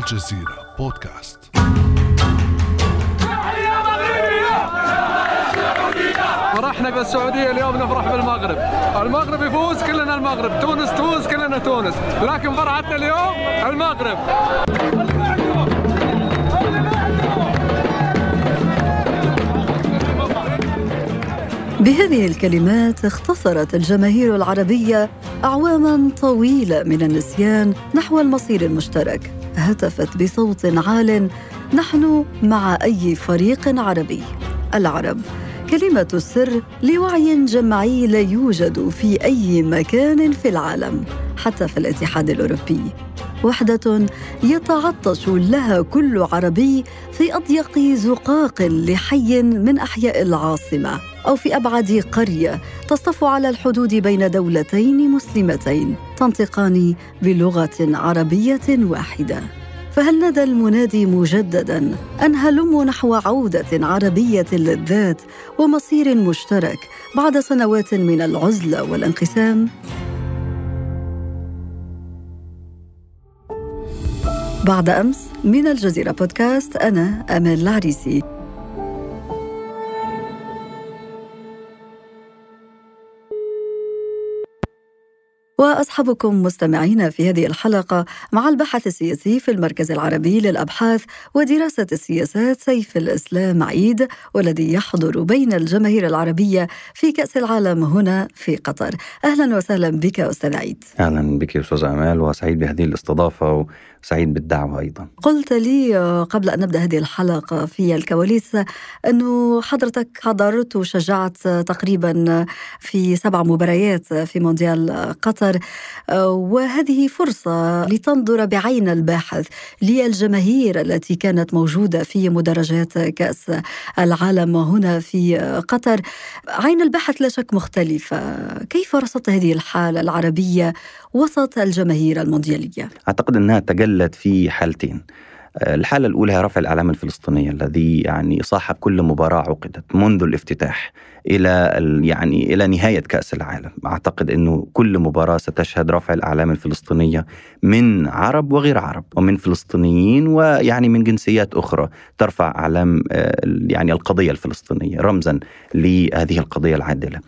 الجزيرة بودكاست. فرحنا بالسعودية اليوم نفرح بالمغرب. المغرب يفوز كلنا المغرب. تونس تونس كلنا تونس. لكن فرحتنا اليوم المغرب. بهذه الكلمات اختصرت الجماهير العربية أعواما طويلة من النسيان نحو المصير المشترك. هتفت بصوت عال نحن مع أي فريق عربي. العرب كلمة السر لوعي جمعي لا يوجد في أي مكان في العالم حتى في الاتحاد الأوروبي. وحدة يتعطش لها كل عربي في أضيق زقاق لحي من أحياء العاصمة. أو في أبعد قرية تصطف على الحدود بين دولتين مسلمتين تنطقان بلغة عربية واحدة. فهل ندى المنادي مجددا أن هلموا نحو عودة عربية للذات ومصير مشترك بعد سنوات من العزلة والانقسام؟ بعد أمس من الجزيرة بودكاست أنا امال العريسي. واصحبكم مستمعينا في هذه الحلقة مع الباحث السياسي في المركز العربي للأبحاث ودراسة السياسات سيف الإسلام عيد والذي يحضر بين الجماهير العربية في كأس العالم هنا في قطر. أهلا وسهلا بك أستاذ عيد. أهلا بك أستاذ أمال وسعيد بهذه الاستضافة وسعيد بالدعوه أيضا. قلت لي قبل أن نبدأ هذه الحلقة في الكواليس أنه حضرتك حضرت وشجعت تقريبا في سبع مباريات في مونديال قطر. آه، وهذه فرصة لتنظر بعين الباحث للجماهير التي كانت موجودة في مدرجات كأس العالم هنا في قطر. عين الباحث لا شك مختلفة. كيف رصدت هذه الحالة العربية وسط الجماهير المونديالية؟ أعتقد أنها تجلت في حالتين. الحالة الأولى هي رفع العلامة الفلسطينية الذي يعني صاحب كل مباراة عقدت منذ الافتتاح إلى يعني إلى نهاية كأس العالم. أعتقد أنه كل مباراة ستشهد رفع الأعلام الفلسطينية من عرب وغير عرب ومن فلسطينيين ويعني من جنسيات أخرى ترفع أعلام آه، يعني القضية الفلسطينية رمزا لهذه القضية العادلة.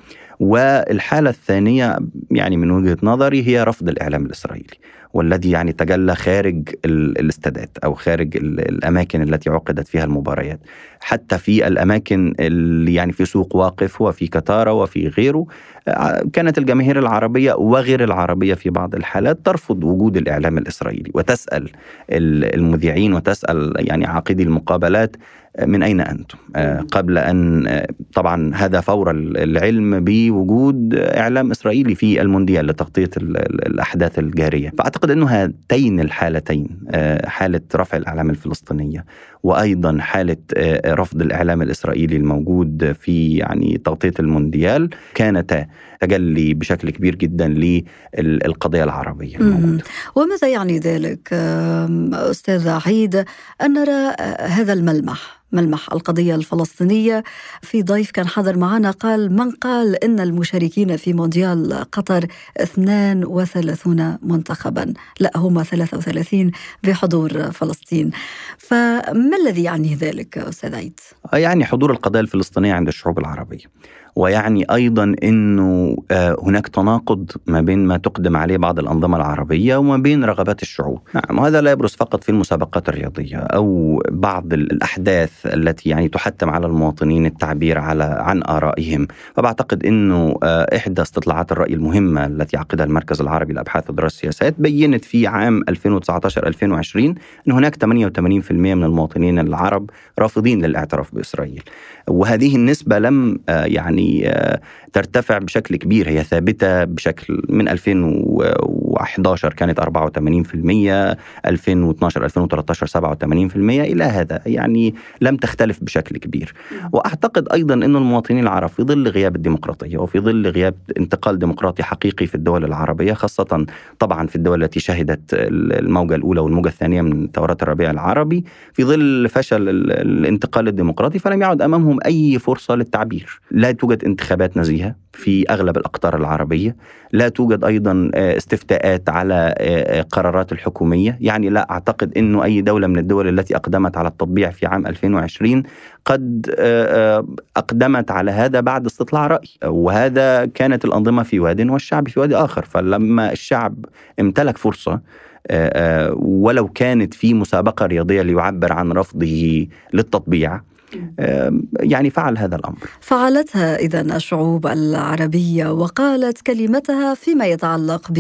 والحالة الثانية يعني من وجهة نظري هي رفض الإعلام الإسرائيلي والذي يعني تجلى خارج الاستادات أو خارج الأماكن التي عقدت فيها المباريات. حتى في الأماكن اللي يعني في سوق واقف وفي كتاره وفي غيره كانت الجماهير العربية وغير العربية في بعض الحالات ترفض وجود الإعلام الإسرائيلي وتسأل المذيعين وتسأل يعني عاقدي المقابلات من أين أنتم؟ آه، قبل أن آه، طبعا هذا فور العلم بوجود إعلام إسرائيلي في المونديال لتغطية الأحداث الجارية. فأعتقد أنه هاتين الحالتين آه، حالة رفع الأعلام الفلسطينية وأيضا حالة رفض الإعلام الإسرائيلي الموجود في يعني تغطية المونديال كانتا تجلي بشكل كبير جدا للقضية العربية الموجودة. وماذا يعني ذلك؟ أستاذ عيد أن نرى هذا الملمح ملمح القضية الفلسطينية في ضيف كان حاضر معنا قال من قال إن المشاركين في مونديال قطر 32 منتخبا؟ لا هم 33 بحضور فلسطين. فما الذي يعني ذلك أستاذ عيد؟ يعني حضور القضية الفلسطينية عند الشعوب العربية. ويعني أيضا إنه آه، هناك تناقض ما بين ما تقدم عليه بعض الأنظمة العربية وما بين رغبات الشعوب، نعم. وهذا لا يبرز فقط في المسابقات الرياضية أو بعض الأحداث التي يعني تحتم على المواطنين التعبير على عن آرائهم، فبعتقد إنه آه، إحدى استطلاعات الرأي المهمة التي عقدها المركز العربي للابحاث ودراسه السياسات بينت في عام 2019 2020 ان هناك 88% من المواطنين العرب رافضين للاعتراف بإسرائيل. وهذه النسبة لم آه، يعني يعني آه، ترتفع بشكل كبير. هي ثابتة بشكل من 2011 كانت 84% 2012 2013 87% إلى هذا. يعني لم تختلف بشكل كبير. وأعتقد أيضا إن المواطنين العرب في ظل غياب الديمقراطية وفي ظل غياب انتقال ديمقراطي حقيقي في الدول العربية خاصة طبعا في الدول التي شهدت الموجة الأولى والموجة الثانية من ثورات الربيع العربي في ظل فشل الانتقال الديمقراطي فلم يعد أمامهم أي فرصة للتعبير. لا توجد انتخابات نزيهة في أغلب الأقطار العربية لا توجد أيضا آه، موافقات على قرارات الحكومية، يعني لا أعتقد إنه أي دولة من الدول التي أقدمت على التطبيع في عام 2020 قد أقدمت على هذا بعد استطلاع رأي، وهذا كانت الأنظمة في واد والشعب في واد آخر، فلما الشعب امتلك فرصة ولو كانت في مسابقة رياضية ليعبر عن رفضه للتطبيع يعني فعل هذا الأمر. فعلتها اذا الشعوب العربية وقالت كلمتها فيما يتعلق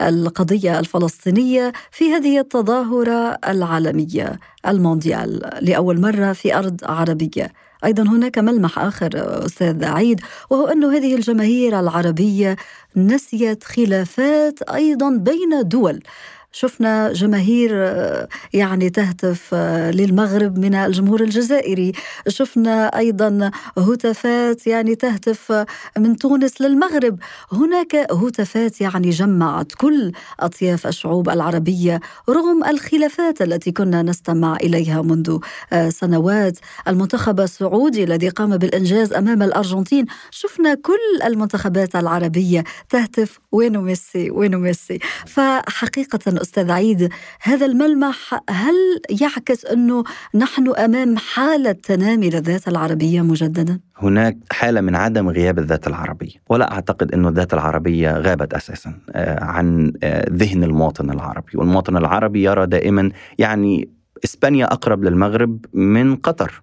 بالقضية الفلسطينية في هذه التظاهرة العالمية المونديال لأول مرة في أرض عربية. أيضا هناك ملمح آخر أستاذ عيد وهو أن هذه الجماهير العربية نسيت خلافات أيضا بين دول شفنا جماهير آه، يعني تهتف آه، للمغرب من الجمهور الجزائري. شفنا أيضا هتافات يعني تهتف آه، من تونس للمغرب. هناك هتافات يعني جمعت كل أطياف الشعوب العربية رغم الخلافات التي كنا نستمع إليها منذ سنوات. المنتخب السعودي الذي قام بالإنجاز أمام الأرجنتين. شفنا كل المنتخبات العربية تهتف. وينو ميسي؟ وينو ميسي؟ فحقيقة أستاذ عيد هذا الملمح هل يعكس أنه نحن أمام حالة تنامي للذات العربية مجددا؟ هناك حالة من عدم غياب الذات العربية ولا أعتقد أن الذات العربية غابت أساسا آه، عن آه، ذهن المواطن العربي والمواطن العربي يرى دائما يعني إسبانيا أقرب للمغرب من قطر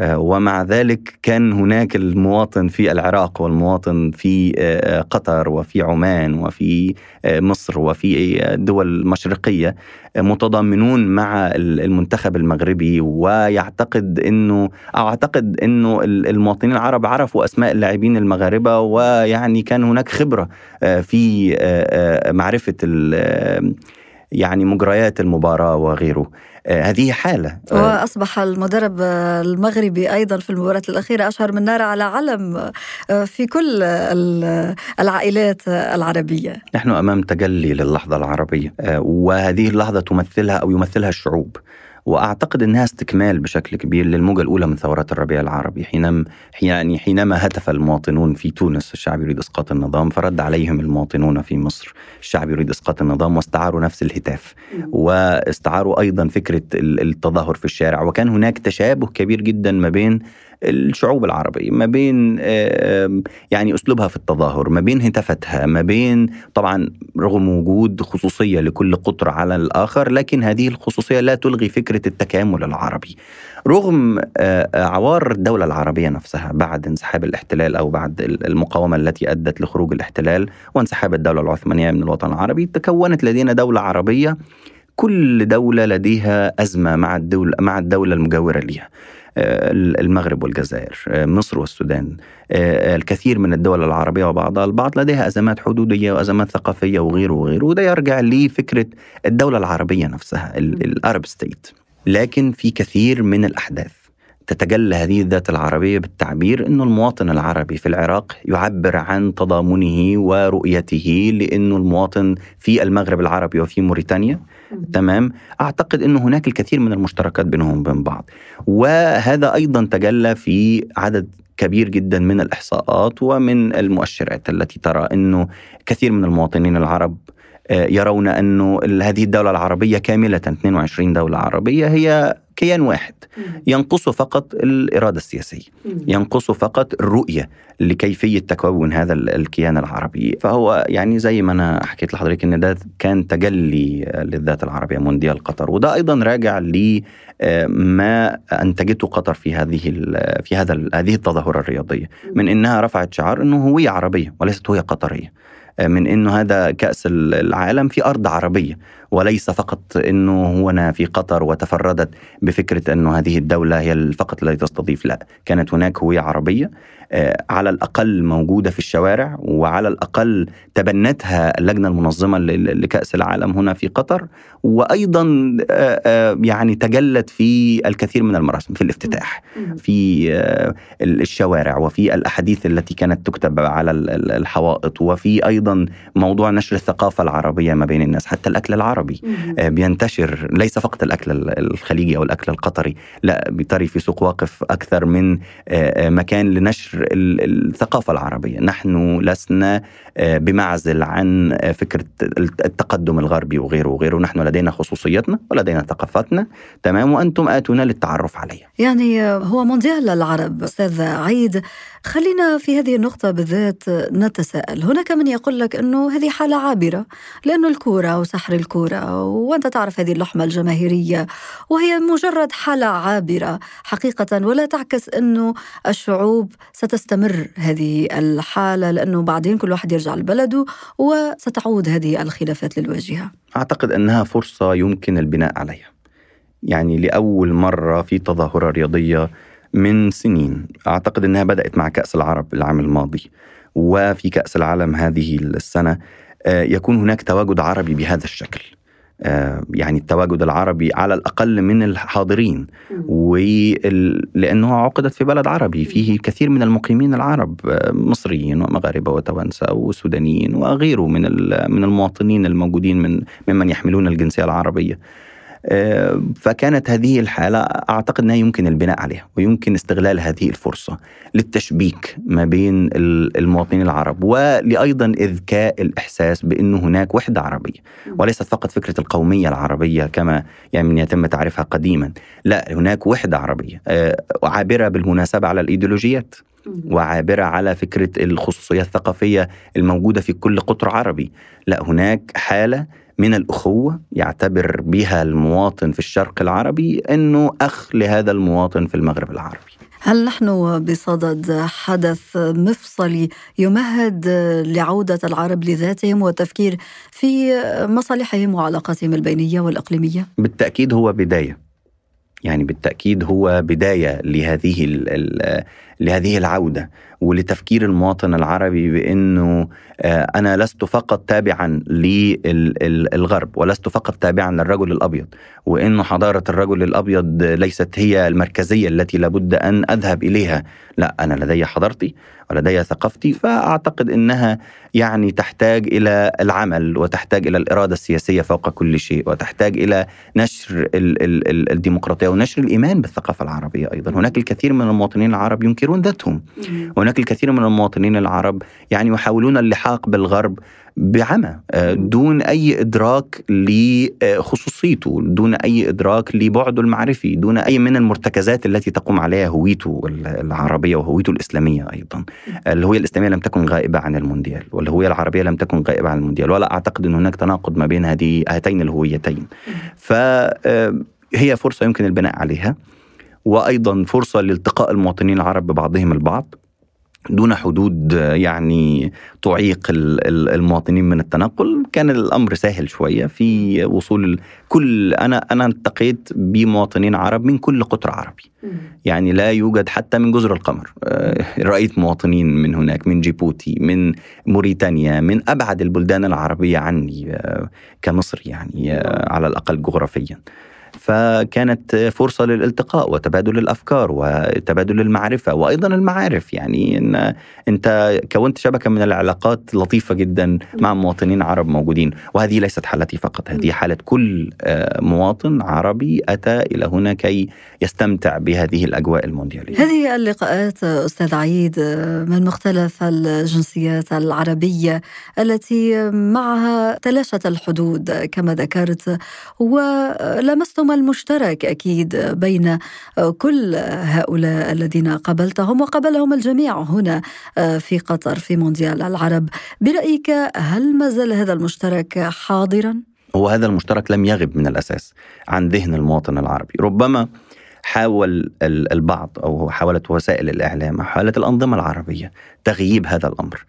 ومع ذلك كان هناك المواطن في العراق والمواطن في آه، قطر وفي عمان وفي آه، مصر وفي دول مشرقية متضامنون مع المنتخب المغربي ويعتقد إنه أو أعتقد إنه المواطنين العرب عرفوا أسماء اللاعبين المغاربة ويعني كان هناك خبرة في معرفة يعني مجريات المباراة وغيره. آه، هذه حالة. آه، وأصبح المدرب المغربي أيضا في المباراة الأخيرة أشهر من نار على علم آه، في كل العائلات العربية. نحن أمام تجلي للحظة العربية وهذه اللحظة تمثلها أو يمثلها الشعوب. وأعتقد إنها استكمال بشكل كبير للموجة الأولى من ثورات الربيع العربي حينما يعني حينما هتف المواطنون في تونس الشعب يريد إسقاط النظام فرد عليهم المواطنون في مصر الشعب يريد إسقاط النظام واستعاروا نفس الهتاف. واستعاروا أيضا فكرة التظاهر في الشارع وكان هناك تشابه كبير جدا ما بين الشعوب العربية ما بين يعني أسلوبها في التظاهر ما بين هتافتها ما بين طبعا رغم وجود خصوصية لكل قطر على الآخر لكن هذه الخصوصية لا تلغي فكرة التكامل العربي. رغم عوار الدولة العربية نفسها بعد انسحاب الاحتلال أو بعد المقاومة التي أدت لخروج الاحتلال وانسحاب الدولة العثمانية من الوطن العربي تكونت لدينا دولة عربية كل دولة لديها أزمة مع الدولة مع الدولة المجاورة لها المغرب والجزائر مصر والسودان الكثير من الدول العربية وبعضها البعض لديها أزمات حدودية وأزمات ثقافية وغيره وغيره وده يرجع لفكرة الدولة العربية نفسها الأرب ستيت لكن في كثير من الأحداث. تتجلى هذه الذات العربية بالتعبير أن المواطن العربي في العراق يعبر عن تضامنه ورؤيته لأنه المواطن في المغرب العربي وفي موريتانيا. تمام؟ أعتقد أنه هناك الكثير من المشتركات بينهم وبين بعض. وهذا أيضا تجلى في عدد كبير جدا من الإحصاءات ومن المؤشرات التي ترى أنه كثير من المواطنين العرب يرون أنه هذه الدولة العربية كاملة 22 دولة عربية هي كيان واحد. ينقصه فقط الإرادة السياسية. ينقصه فقط الرؤية لكيفية تكون هذا الكيان العربي. فهو يعني زي ما أنا حكيت لحضرتك أن ده كان تجلي للذات العربية مونديال قطر. وده أيضا راجع لما أنتجته قطر في هذه في هذا هذه التظاهرة الرياضية. من أنها رفعت شعار أنه هوية عربية وليست هوية قطرية. من إنه هذا كأس العالم في أرض عربية. وليس فقط إنه هنا في قطر وتفردت بفكرة إنه هذه الدولة هي فقط التي تستضيف لا كانت هناك هوية عربية آه، على الأقل موجودة في الشوارع وعلى الأقل تبنتها اللجنة المنظمة لكأس العالم هنا في قطر وأيضا آه، آه، يعني تجلت في الكثير من المراسم في الافتتاح في الشوارع وفي الأحاديث التي كانت تكتب على الحوائط وفي أيضا موضوع نشر الثقافة العربية ما بين الناس حتى الأكل العربي. العربي بينتشر ليس فقط الأكل الخليجي أو الأكل القطري لا بيطري في سوق واقف أكثر من مكان لنشر الثقافة العربية. نحن لسنا بمعزل عن فكرة التقدم الغربي وغيره وغيره. نحن لدينا خصوصيتنا ولدينا ثقافتنا تمام وأنتم آتونا للتعرف عليها. يعني هو مونديال العرب أستاذ عيد. خلينا في هذه النقطة بالذات نتساءل. هناك من يقول لك أنه هذه حالة عابرة لأنه الكورة وسحر الكورة وأنت تعرف هذه اللحمة الجماهيرية وهي مجرد حالة عابرة. حقيقة ولا تعكس أنه الشعوب ستستمر هذه الحالة لأنه بعدين كل واحد يرجع لبلده وستعود هذه الخلافات للواجهة. أعتقد أنها فرصة يمكن البناء عليها. يعني لأول مرة في تظاهرة رياضية من سنين. أعتقد أنها بدأت مع كأس العرب العام الماضي وفي كأس العالم هذه السنة آه، يكون هناك تواجد عربي بهذا الشكل. يعني التواجد العربي على الأقل من الحاضرين. ولأنه عقدت في بلد عربي. فيه كثير من المقيمين العرب آه، مصريين ومغاربة وتوانسة وسودانيين وغيره من من المواطنين الموجودين من ممن يحملون الجنسية العربية. آه، فكانت هذه الحالة أعتقد أنها يمكن البناء عليها ويمكن استغلال هذه الفرصة للتشبيك ما بين المواطنين العرب ولأيضا إذكاء الإحساس بأنه هناك وحدة عربية وليست فقط فكرة القومية العربية كما يعني يتم تعريفها قديما لا هناك وحدة عربية آه، عابرة بالمناسبة على الإيديولوجيات وعابرة على فكرة الخصوصية الثقافية الموجودة في كل قطر عربي لا هناك حالة من الأخوة يعتبر بها المواطن في الشرق العربي أنه أخ لهذا المواطن في المغرب العربي هل نحن بصدد حدث مفصلي يمهد لعودة العرب لذاتهم والتفكير في مصالحهم وعلاقاتهم البينية والإقليمية؟ بالتأكيد هو بداية يعني بالتأكيد هو بداية لهذه لهذه العودة ولتفكير المواطن العربي بأنه آه، أنا لست فقط تابعا للغرب ولست فقط تابعا للرجل الأبيض وانه حضارة الرجل الأبيض ليست هي المركزية التي لابد أن أذهب إليها. لا أنا لدي حضارتي ولدي ثقافتي فأعتقد إنها يعني تحتاج إلى العمل وتحتاج إلى الإرادة السياسية فوق كل شيء وتحتاج إلى نشر الديمقراطية ونشر الإيمان بالثقافة العربية أيضا. هناك الكثير من المواطنين العرب ينكرون ذاتهم. هناك الكثير من المواطنين العرب يعني يحاولون اللحاق بالغرب بعمى آه، دون أي إدراك لخصوصيته دون أي إدراك لبعده المعرفي دون أي من المرتكزات التي تقوم عليها هويته العربية وهويته الإسلامية أيضا. الهويه الإسلامية لم تكن غائبة عن المونديال والهويه العربية لم تكن غائبة عن المونديال ولا أعتقد إن هناك تناقض ما بين هذه هاتين الهويتين. فهي آه، فرصة يمكن البناء عليها. وأيضا فرصة لالتقاء المواطنين العرب ببعضهم البعض دون حدود يعني تعيق المواطنين من التنقل. كان الأمر سهل شوية في وصول كل أنا أنا التقيت بمواطنين عرب من كل قطر عربي. يعني لا يوجد حتى من جزر القمر. آه، رأيت مواطنين من هناك من جيبوتي من موريتانيا من أبعد البلدان العربية عني آه، كمصر يعني آه، على الأقل جغرافيا. فكانت فرصة للالتقاء وتبادل الأفكار وتبادل المعرفة وأيضا المعارف يعني إن أنت كونت شبكة من العلاقات لطيفة جدا مع مواطنين عرب موجودين وهذه ليست حالتي فقط هذه حالة كل آه، مواطن عربي أتى إلى هنا كي يستمتع بهذه الأجواء المونديالية. هذه اللقاءات أستاذ عيد من مختلف الجنسيات العربية التي معها تلاشت الحدود كما ذكرت ولمستم المشترك أكيد بين كل هؤلاء الذين قابلتهم وقابلهم الجميع هنا في قطر في مونديال العرب. برأيك هل ما زال هذا المشترك حاضرا؟ هو هذا المشترك لم يغب من الأساس عن ذهن المواطن العربي. ربما حاول البعض أو حاولت وسائل الإعلام حاولت الأنظمة العربية تغييب هذا الأمر.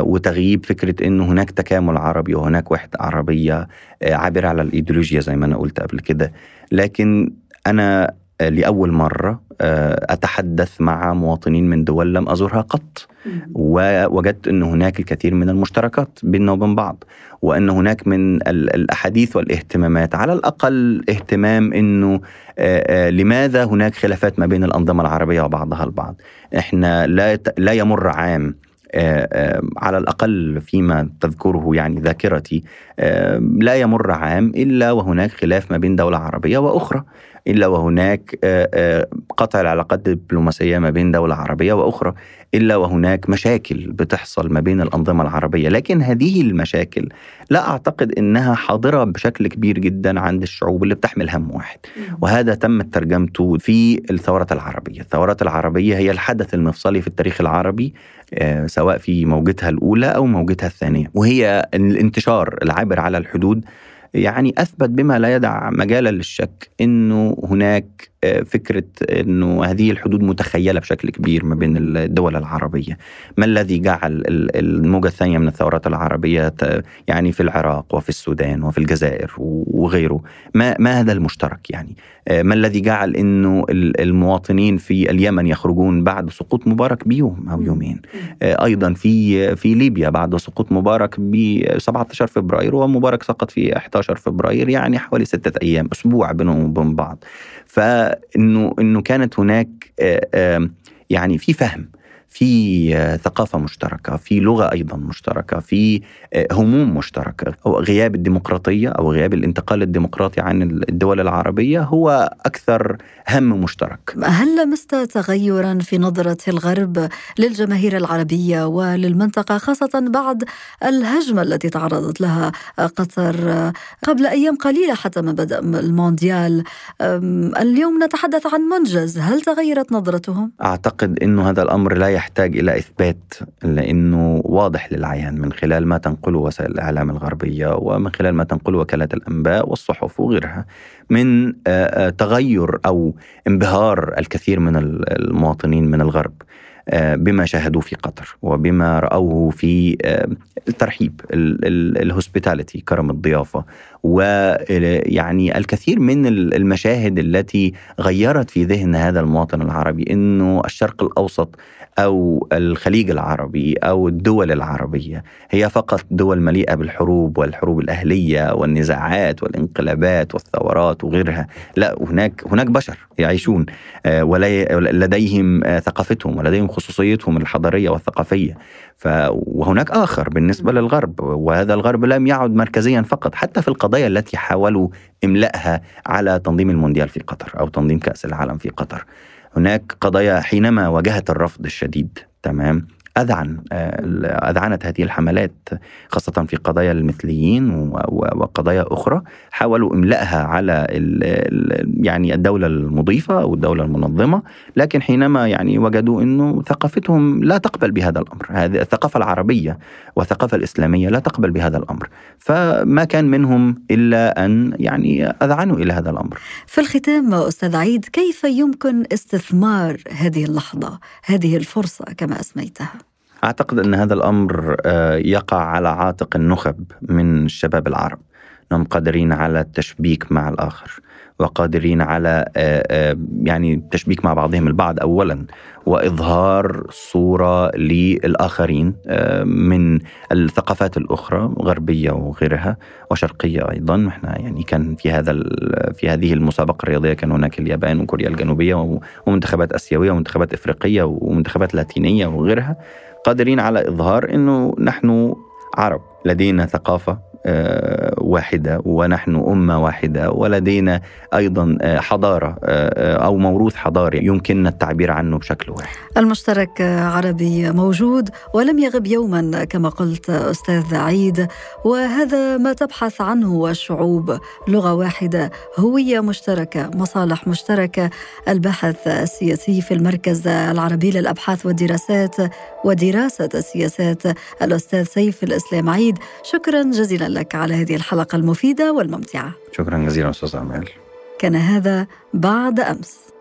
وتغييب فكرة إنه هناك تكامل عربي وهناك وحدة عربية آه، عابرة على الإيديولوجيا زي ما أنا قلت قبل كده. لكن أنا لأول مرة أتحدث مع مواطنين من دول لم أزورها قط. ووجدت ان هناك الكثير من المشتركات بيننا وبين بعض. وأن هناك من الأحاديث والاهتمامات على الأقل اهتمام إنه لماذا هناك خلافات ما بين الأنظمة العربية وبعضها البعض؟ إحنا لا لا يمر عام على الأقل فيما تذكره يعني ذاكرتي لا يمر عام إلا وهناك خلاف ما بين دولة عربية وأخرى. إلا وهناك قطع العلاقات الدبلوماسية ما بين دولة عربية وأخرى إلا وهناك مشاكل بتحصل ما بين الأنظمة العربية، لكن هذه المشاكل لا أعتقد إنها حاضرة بشكل كبير جدا عند الشعوب اللي بتحمل هم واحد، وهذا تم ترجمته في الثورات العربية، الثورات العربية هي الحدث المفصلي في التاريخ العربي سواء في موجتها الأولى أو موجتها الثانية، وهي الانتشار العابر على الحدود يعني أثبت بما لا يدع مجالا للشك إنه هناك فكرة إنه هذه الحدود متخيلة بشكل كبير ما بين الدول العربية. ما الذي جعل الموجة الثانية من الثورات العربية يعني في العراق وفي السودان وفي الجزائر وغيره؟ ما ما هذا المشترك يعني؟ ما الذي جعل إنه المواطنين في اليمن يخرجون بعد سقوط مبارك بيوم أو يومين؟ أيضا في في ليبيا بعد سقوط مبارك ب 17 فبراير ومبارك سقط في 11 فبراير يعني حوالي ستة أيام أسبوع بينهم وبين بعض. فانه إنه كانت هناك يعني في فهم. في ثقافة مشتركة في لغة أيضا مشتركة في هموم مشتركة. أو غياب الديمقراطية أو غياب الانتقال الديمقراطي عن الدول العربية هو أكثر هم مشترك. هل لمست تغيرا في نظرة الغرب للجماهير العربية وللمنطقة خاصة بعد الهجمة التي تعرضت لها قطر قبل أيام قليلة حتى من بدأ المونديال؟ اليوم نتحدث عن منجز هل تغيرت نظرتهم؟ أعتقد أنه هذا الأمر لا يحتاج إلى إثبات لأنه واضح للعيان من خلال ما تنقله وسائل الإعلام الغربية ومن خلال ما تنقله وكالات الأنباء والصحف وغيرها من تغير أو انبهار الكثير من المواطنين من الغرب بما شاهدوه في قطر وبما رأوه في الترحيب الهوسبيتاليتي كرم الضيافة ويعني الكثير من المشاهد التي غيرت في ذهن هذا المواطن العربي إنه الشرق الأوسط أو الخليج العربي أو الدول العربية هي فقط دول مليئة بالحروب والحروب الأهلية والنزاعات والانقلابات والثورات وغيرها. لا هناك هناك بشر يعيشون ولديهم ثقافتهم ولديهم خصوصيتهم الحضارية والثقافية. ف وهناك آخر بالنسبة للغرب وهذا الغرب لم يعد مركزيا فقط حتى في القضايا التي حاولوا املائها على تنظيم المونديال في قطر أو تنظيم كأس العالم في قطر. هناك قضايا حينما واجهت الرفض الشديد تمام؟ أذعن أذعنت هذه الحملات خاصة في قضايا المثليين وقضايا أخرى حاولوا إملائها على يعني الدولة المضيفة أو الدولة المنظمة لكن حينما يعني وجدوا أنه ثقافتهم لا تقبل بهذا الأمر هذه الثقافة العربية والثقافة الإسلامية لا تقبل بهذا الأمر. فما كان منهم إلا أن يعني أذعنوا إلى هذا الأمر. في الختام أستاذ عيد كيف يمكن استثمار هذه اللحظة هذه الفرصة كما أسميتها؟ أعتقد أن هذا الأمر يقع على عاتق النخب من الشباب العرب. انهم قادرين على التشبيك مع الآخر وقادرين على يعني التشبيك مع بعضهم البعض اولا وإظهار صورة للآخرين من الثقافات الأخرى غربية وغيرها وشرقية أيضا. إحنا يعني كان في هذا في هذه المسابقة الرياضية كان هناك اليابان وكوريا الجنوبية ومنتخبات آسيوية ومنتخبات إفريقية ومنتخبات لاتينية وغيرها. قادرين على إظهار إنه نحن عرب لدينا ثقافة واحدة ونحن أمة واحدة ولدينا أيضا حضارة أو موروث حضاري يمكننا التعبير عنه بشكل واحد. المشترك عربي موجود ولم يغب يوما كما قلت أستاذ عيد. وهذا ما تبحث عنه الشعوب. لغة واحدة، هوية مشتركة، مصالح مشتركة، البحث السياسي في المركز العربي للأبحاث والدراسات ودراسة السياسات. الأستاذ سيف الإسلام عيد، شكرا جزيلا لك على هذه الحلقة المفيدة والممتعة. شكرا جزيلا أستاذ أمال. كان هذا بعد أمس.